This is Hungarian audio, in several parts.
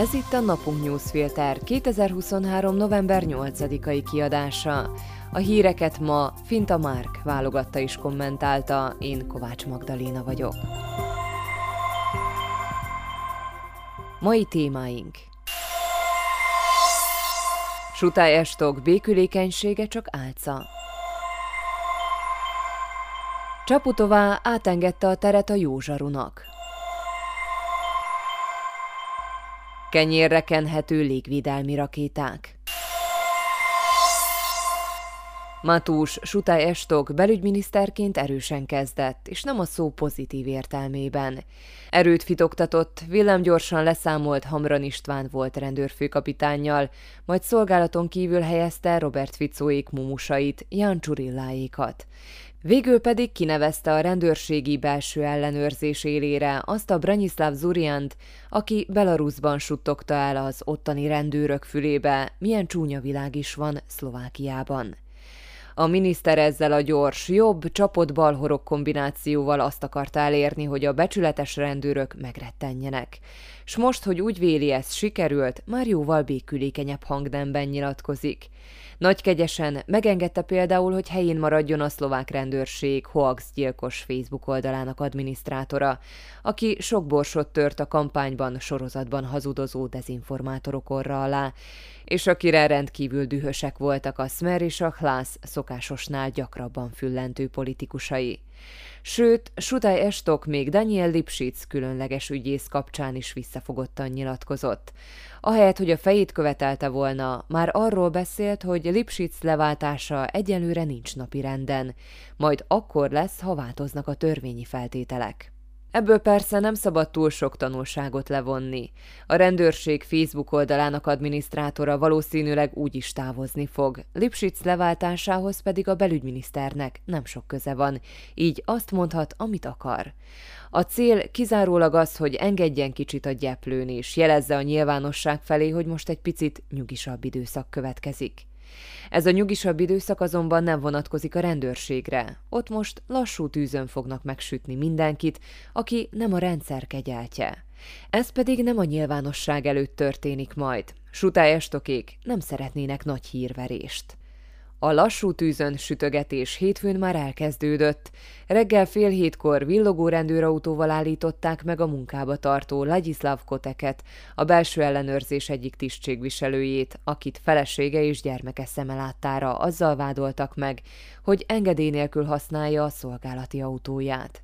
Ez itt a Napunk Newsfilter 2023. november 8-ai kiadása. A híreket ma Finta Márk válogatta és kommentálta, én Kovács Magdaléna vagyok. Mai témáink Sutály Estok békülékenysége csak álca. Csaputová átengedte a teret a Józsarunak. Kenyérre kenhető légvédelmi rakéták. Matús Sutály Estok belügyminiszterként erősen kezdett, és nem a szó pozitív értelmében. Erőt fitoktatott, villámgyorsan leszámolt Hamran István volt rendőrfőkapitánnyal, majd szolgálaton kívül helyezte Robert Ficóék mumusait, Jan Csurilláékat. Végül pedig kinevezte a rendőrségi belső ellenőrzés élére azt a Branislav Zuriant, aki Belarusban suttogta el az ottani rendőrök fülébe, milyen csúnya világ is van Szlovákiában. A miniszter ezzel a gyors, jobb, csapott balhorok kombinációval azt akarta elérni, hogy a becsületes rendőrök megrettenjenek. S most, hogy úgy véli ez sikerült, már jóval békülékenyebb hangnemben nyilatkozik. Nagykegyesen megengedte például, hogy helyén maradjon a szlovák rendőrség Hoax gyilkos Facebook oldalának adminisztrátora, aki sok borsot tört a kampányban sorozatban hazudozó dezinformátorok orra alá, és akire rendkívül dühösek voltak a Smer és a Hlász szokásosnál gyakrabban füllentő politikusai. Sőt, Sutai Estok még Daniel Lipschitz különleges ügyész kapcsán is visszafogottan nyilatkozott. Ahelyett, hogy a fejét követelte volna, már arról beszélt, hogy Lipschitz leváltása egyelőre nincs napi renden, majd akkor lesz, ha változnak a törvényi feltételek. Ebből persze nem szabad túl sok tanulságot levonni. A rendőrség Facebook oldalának adminisztrátora valószínűleg úgy is távozni fog, Lipschitz leváltásához pedig a belügyminiszternek nem sok köze van, így azt mondhat, amit akar. A cél kizárólag az, hogy engedjen kicsit a gyeplőn és jelezze a nyilvánosság felé, hogy most egy picit nyugisabb időszak következik. Ez a nyugisabb időszak azonban nem vonatkozik a rendőrségre. Ott most lassú tűzön fognak megsütni mindenkit, aki nem a rendszer kegyeltje. Ez pedig nem a nyilvánosság előtt történik majd. Sutály nem szeretnének nagy hírverést. A lassú tűzön sütögetés hétfőn már elkezdődött. Reggel fél hétkor villogó rendőrautóval állították meg a munkába tartó Ladislav Koteket, a belső ellenőrzés egyik tisztségviselőjét, akit felesége és gyermeke szeme láttára azzal vádoltak meg, hogy engedély nélkül használja a szolgálati autóját.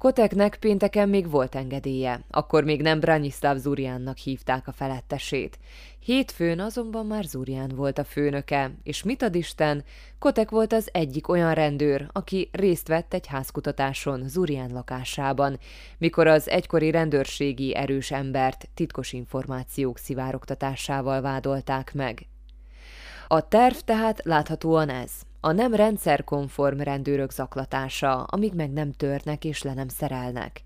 Koteknek pénteken még volt engedélye, akkor még nem Branislav Zuriánnak hívták a felettesét. Hétfőn azonban már Zurián volt a főnöke, és mit ad Isten, Kotek volt az egyik olyan rendőr, aki részt vett egy házkutatáson Zurián lakásában, mikor az egykori rendőrségi erős embert titkos információk szivárogtatásával vádolták meg. A terv tehát láthatóan ez – a nem rendszerkonform rendőrök zaklatása, amíg meg nem törnek és le nem szerelnek.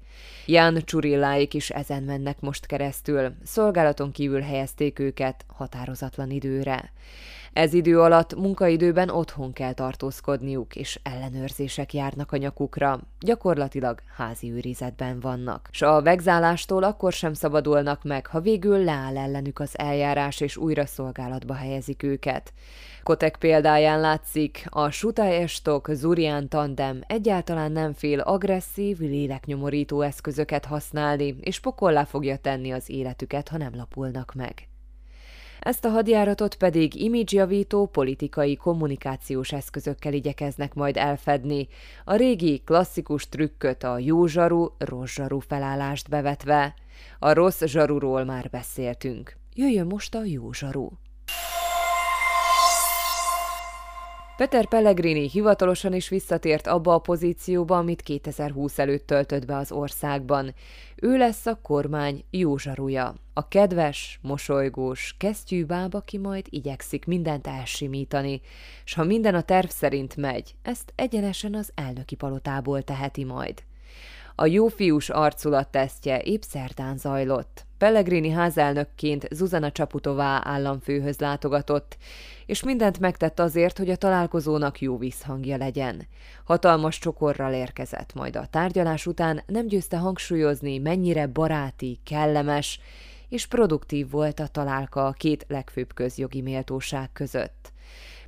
Ján Csurilláik is ezen mennek most keresztül, szolgálaton kívül helyezték őket határozatlan időre. Ez idő alatt munkaidőben otthon kell tartózkodniuk, és ellenőrzések járnak a nyakukra, gyakorlatilag házi őrizetben vannak. S a vegzálástól akkor sem szabadulnak meg, ha végül leáll ellenük az eljárás, és újra szolgálatba helyezik őket. Kotek példáján látszik, a Sutai Estok Zurian tandem egyáltalán nem fél agresszív, léleknyomorító eszközöket használni, és pokollá fogja tenni az életüket, ha nem lapulnak meg. Ezt a hadjáratot pedig imidzsjavító politikai kommunikációs eszközökkel igyekeznek majd elfedni, a régi klasszikus trükköt a jó zsaru, rossz zsaru felállást bevetve. A rossz zsaruról már beszéltünk. Jöjjön most a jó zsaru. Peter Pellegrini hivatalosan is visszatért abba a pozícióba, amit 2020 előtt töltött be az országban. Ő lesz a kormány józsarúja, a kedves, mosolygós, kesztyűbáb, aki majd igyekszik mindent elsimítani, s ha minden a terv szerint megy, ezt egyenesen az elnöki palotából teheti majd. A jófiús arculat tesztje épp szerdán zajlott. Pellegrini házelnökként Zuzana Csaputová államfőhöz látogatott, és mindent megtett azért, hogy a találkozónak jó visszhangja legyen. Hatalmas csokorral érkezett, majd a tárgyalás után nem győzte hangsúlyozni, mennyire baráti, kellemes, és produktív volt a találka a két legfőbb közjogi méltóság között.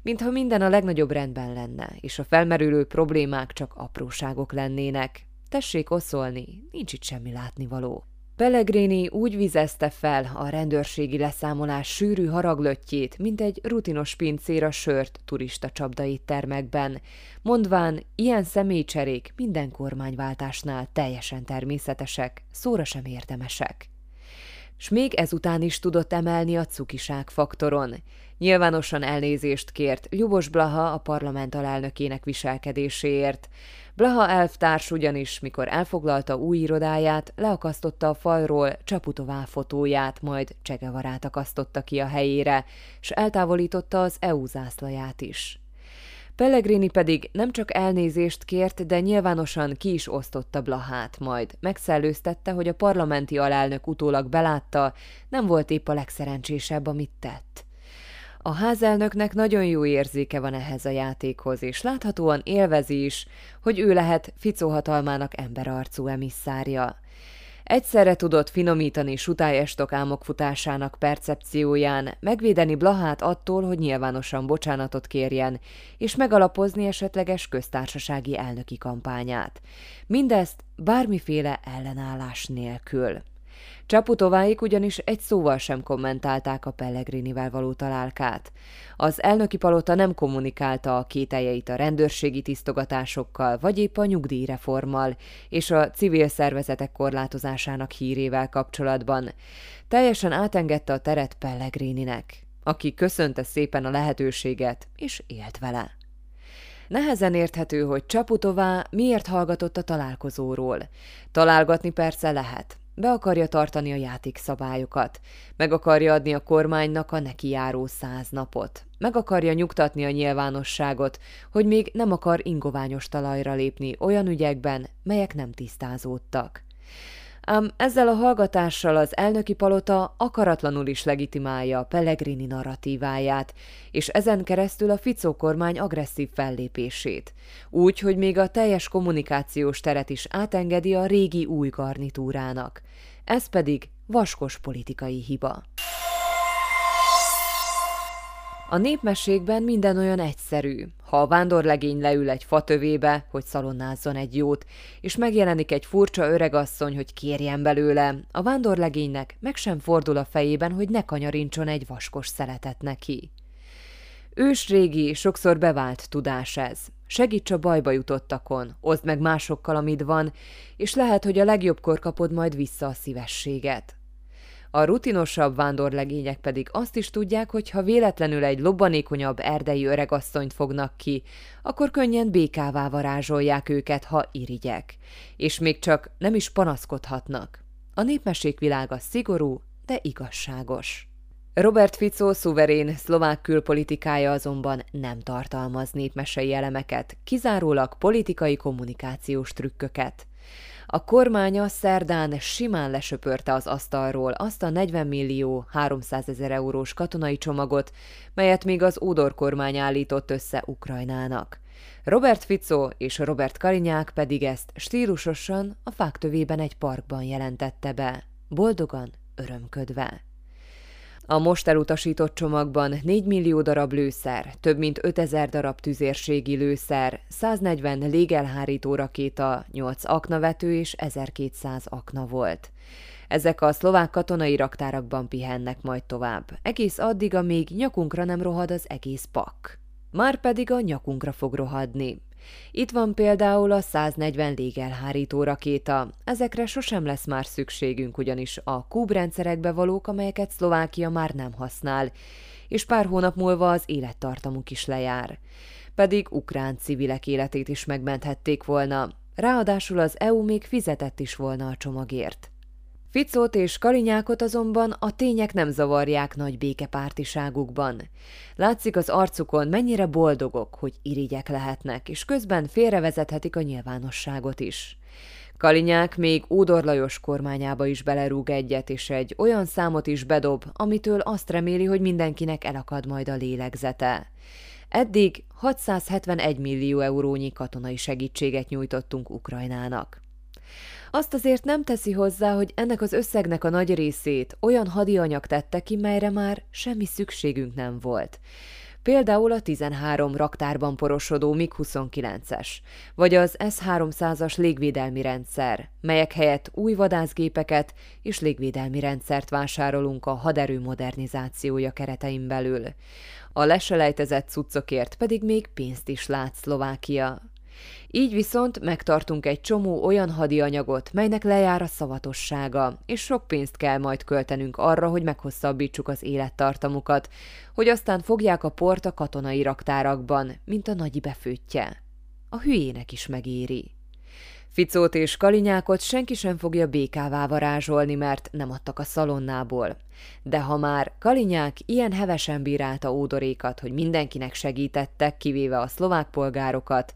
Mintha minden a legnagyobb rendben lenne, és a felmerülő problémák csak apróságok lennének. Tessék oszolni, nincs itt semmi látnivaló. Pellegrini úgy vizezte fel a rendőrségi leszámolás sűrű haraglöttjét, mint egy rutinos pincér sört turista csapdait termekben, mondván, ilyen személycserék minden kormányváltásnál teljesen természetesek, szóra sem érdemesek. S még ezután is tudott emelni a cukiság faktoron. Nyilvánosan elnézést kért Ljubos Blaha a parlament alelnökének viselkedéséért. Blaha elvtárs ugyanis, mikor elfoglalta új irodáját, leakasztotta a falról Csaputová fotóját, majd Csegevarát akasztotta ki a helyére, s eltávolította az EU zászlaját is. Pellegrini pedig nem csak elnézést kért, de nyilvánosan ki is osztotta Blahát, majd megszellőztette, hogy a parlamenti alelnök utólag belátta, nem volt épp a legszerencsésebb, amit tett. A házelnöknek nagyon jó érzéke van ehhez a játékhoz, és láthatóan élvezi is, hogy ő lehet Ficó hatalmának emberarcú emisszárja. Egyszerre tudott finomítani Sutály Estok álmokfutásának percepcióján, megvédeni Blahát attól, hogy nyilvánosan bocsánatot kérjen, és megalapozni esetleges köztársasági elnöki kampányát. Mindezt bármiféle ellenállás nélkül. Csaputováik ugyanis egy szóval sem kommentálták a Pellegrinivel való találkát. Az elnöki palota nem kommunikálta a kételjeit a rendőrségi tisztogatásokkal, vagy épp a nyugdíjreformmal és a civil szervezetek korlátozásának hírével kapcsolatban. Teljesen átengedte a teret Pellegrininek, aki köszönte szépen a lehetőséget, és élt vele. Nehezen érthető, hogy Csaputová miért hallgatott a találkozóról. Találgatni persze lehet, be akarja tartani a játékszabályokat, meg akarja adni a kormánynak a neki járó száz napot, meg akarja nyugtatni a nyilvánosságot, hogy még nem akar ingoványos talajra lépni olyan ügyekben, melyek nem tisztázódtak. Ám ezzel a hallgatással az elnöki palota akaratlanul is legitimálja a Pellegrini narratíváját, és ezen keresztül a Ficó kormány agresszív fellépését, úgy, hogy még a teljes kommunikációs teret is átengedi a régi új garnitúrának. Ez pedig vaskos politikai hiba. A népmességben minden olyan egyszerű. Ha a vándorlegény leül egy fatövébe, hogy szalonnázzon egy jót, és megjelenik egy furcsa öregasszony, hogy kérjen belőle, a vándorlegénynek meg sem fordul a fejében, hogy ne kanyarincson egy vaskos szeletet neki. Ősrégi, sokszor bevált tudás ez. Segíts a bajba jutottakon, oszd meg másokkal, amit van, és lehet, hogy a legjobbkor kapod majd vissza a szívességet. A rutinosabb vándorlegények pedig azt is tudják, hogy ha véletlenül egy lobbanékonyabb erdei öregasszonyt fognak ki, akkor könnyen békává varázsolják őket, ha irigyek. És még csak nem is panaszkodhatnak. A népmesék világa szigorú, de igazságos. Robert Fico szuverén szlovák külpolitikája azonban nem tartalmaz népmesei elemeket, kizárólag politikai kommunikációs trükköket. A kormánya szerdán simán lesöpörte az asztalról azt a 40 millió 300 ezer eurós katonai csomagot, melyet még az Ódor kormány állított össze Ukrajnának. Robert Fico és Robert Karinyák pedig ezt stílusosan a fák tövében egy parkban jelentette be, boldogan, örömködve. A most elutasított csomagban 4 millió darab lőszer, több mint 5000 darab tüzérségi lőszer, 140 légelhárító rakéta, 8 aknavető és 1200 akna volt. Ezek a szlovák katonai raktárakban pihennek majd tovább, egész addig, amíg nyakunkra nem rohad az egész pak. Már pedig a nyakunkra fog rohadni, itt van például a 140 légelhárító rakéta. Ezekre sosem lesz már szükségünk, ugyanis a kúbrendszerekbe valók, amelyeket Szlovákia már nem használ, és pár hónap múlva az élettartamuk is lejár. Pedig ukrán civilek életét is megmenthették volna, ráadásul az EU még fizetett is volna a csomagért. Ficót és Kalinyákot azonban a tények nem zavarják nagy békepártiságukban. Látszik az arcukon, mennyire boldogok, hogy irigyek lehetnek, és közben félrevezethetik a nyilvánosságot is. Kalinyák még Ódor Lajos kormányába is belerúg egyet, és egy olyan számot is bedob, amitől azt reméli, hogy mindenkinek elakad majd a lélegzete. Eddig 671 millió eurónyi katonai segítséget nyújtottunk Ukrajnának. Azt azért nem teszi hozzá, hogy ennek az összegnek a nagy részét olyan hadianyag tette ki, melyre már semmi szükségünk nem volt. Például a 13 raktárban porosodó MiG-29-es, vagy az S-300-as légvédelmi rendszer, melyek helyett új vadászgépeket és légvédelmi rendszert vásárolunk a haderő modernizációja keretein belül. A leselejtezett cuccokért pedig még pénzt is lát Szlovákia. Így viszont megtartunk egy csomó olyan hadianyagot, melynek lejár a szavatossága, és sok pénzt kell majd költenünk arra, hogy meghosszabbítsuk az élettartamukat, hogy aztán fogják a port a katonai raktárakban, mint a nagy befőttje. A hülyének is megéri. Ficót és Kalinyákot senki sem fogja békává varázsolni, mert nem adtak a szalonnából. De ha már Kalinyák ilyen hevesen bírálta ódorékat, hogy mindenkinek segítettek, kivéve a szlovák polgárokat,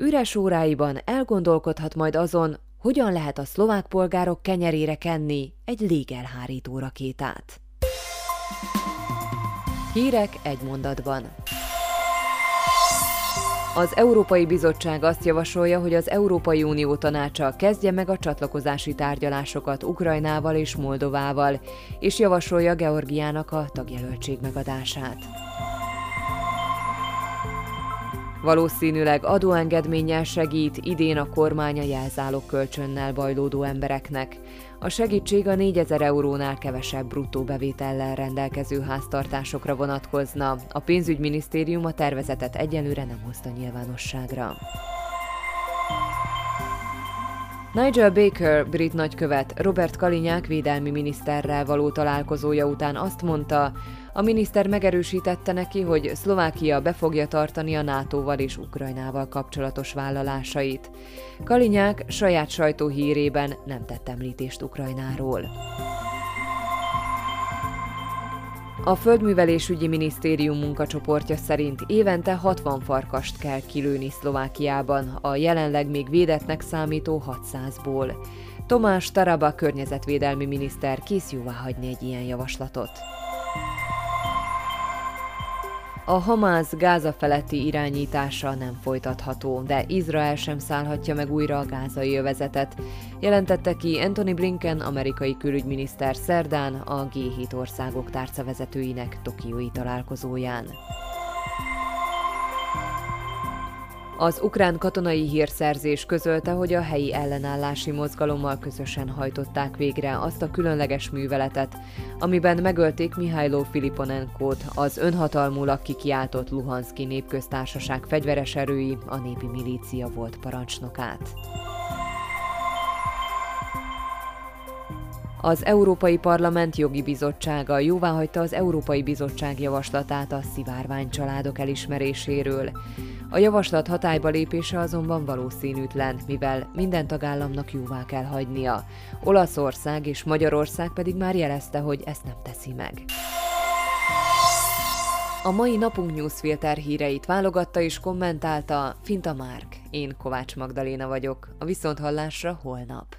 üres óráiban elgondolkodhat majd azon, hogyan lehet a szlovák polgárok kenyerére kenni egy légelhárító rakétát. Hírek egy mondatban. Az Európai Bizottság azt javasolja, hogy az Európai Unió tanácsa kezdje meg a csatlakozási tárgyalásokat Ukrajnával és Moldovával, és javasolja Georgiának a tagjelöltség megadását. Valószínűleg adóengedménnyel segít idén a kormány a jelzálog kölcsönnel bajlódó embereknek. A segítség a 4000 eurónál kevesebb bruttó bevétellel rendelkező háztartásokra vonatkozna. A pénzügyminisztérium a tervezetet egyelőre nem hozta nyilvánosságra. Nigel Baker, brit nagykövet, Robert Kalinyák védelmi miniszterrel való találkozója után azt mondta, a miniszter megerősítette neki, hogy Szlovákia be fogja tartani a NATO-val és Ukrajnával kapcsolatos vállalásait. Kalinyák saját sajtóhírében nem tett említést Ukrajnáról. A Földművelésügyi Minisztérium munkacsoportja szerint évente 60 farkast kell kilőni Szlovákiában, a jelenleg még védetnek számító 600-ból. Tomás Taraba környezetvédelmi miniszter kész jóvá hagyni egy ilyen javaslatot. A Hamász Gáza feletti irányítása nem folytatható, de Izrael sem szállhatja meg újra a gázai övezetet, jelentette ki Anthony Blinken, amerikai külügyminiszter szerdán a G7 országok tárcavezetőinek tokiói találkozóján. Az ukrán katonai hírszerzés közölte, hogy a helyi ellenállási mozgalommal közösen hajtották végre azt a különleges műveletet, amiben megölték Mihailo Filiponenkót, az önhatalmulag kikiáltott Luhanszki népköztársaság fegyveres erői, a népi milícia volt parancsnokát. Az Európai Parlament jogi bizottsága jóváhagyta az Európai Bizottság javaslatát a szivárvány családok elismeréséről. A javaslat hatályba lépése azonban valószínűtlen, mivel minden tagállamnak jóvá kell hagynia. Olaszország és Magyarország pedig már jelezte, hogy ezt nem teszi meg. A mai napunk newsfilter híreit válogatta és kommentálta Finta Márk. Én Kovács Magdaléna vagyok. A viszonthallásra holnap.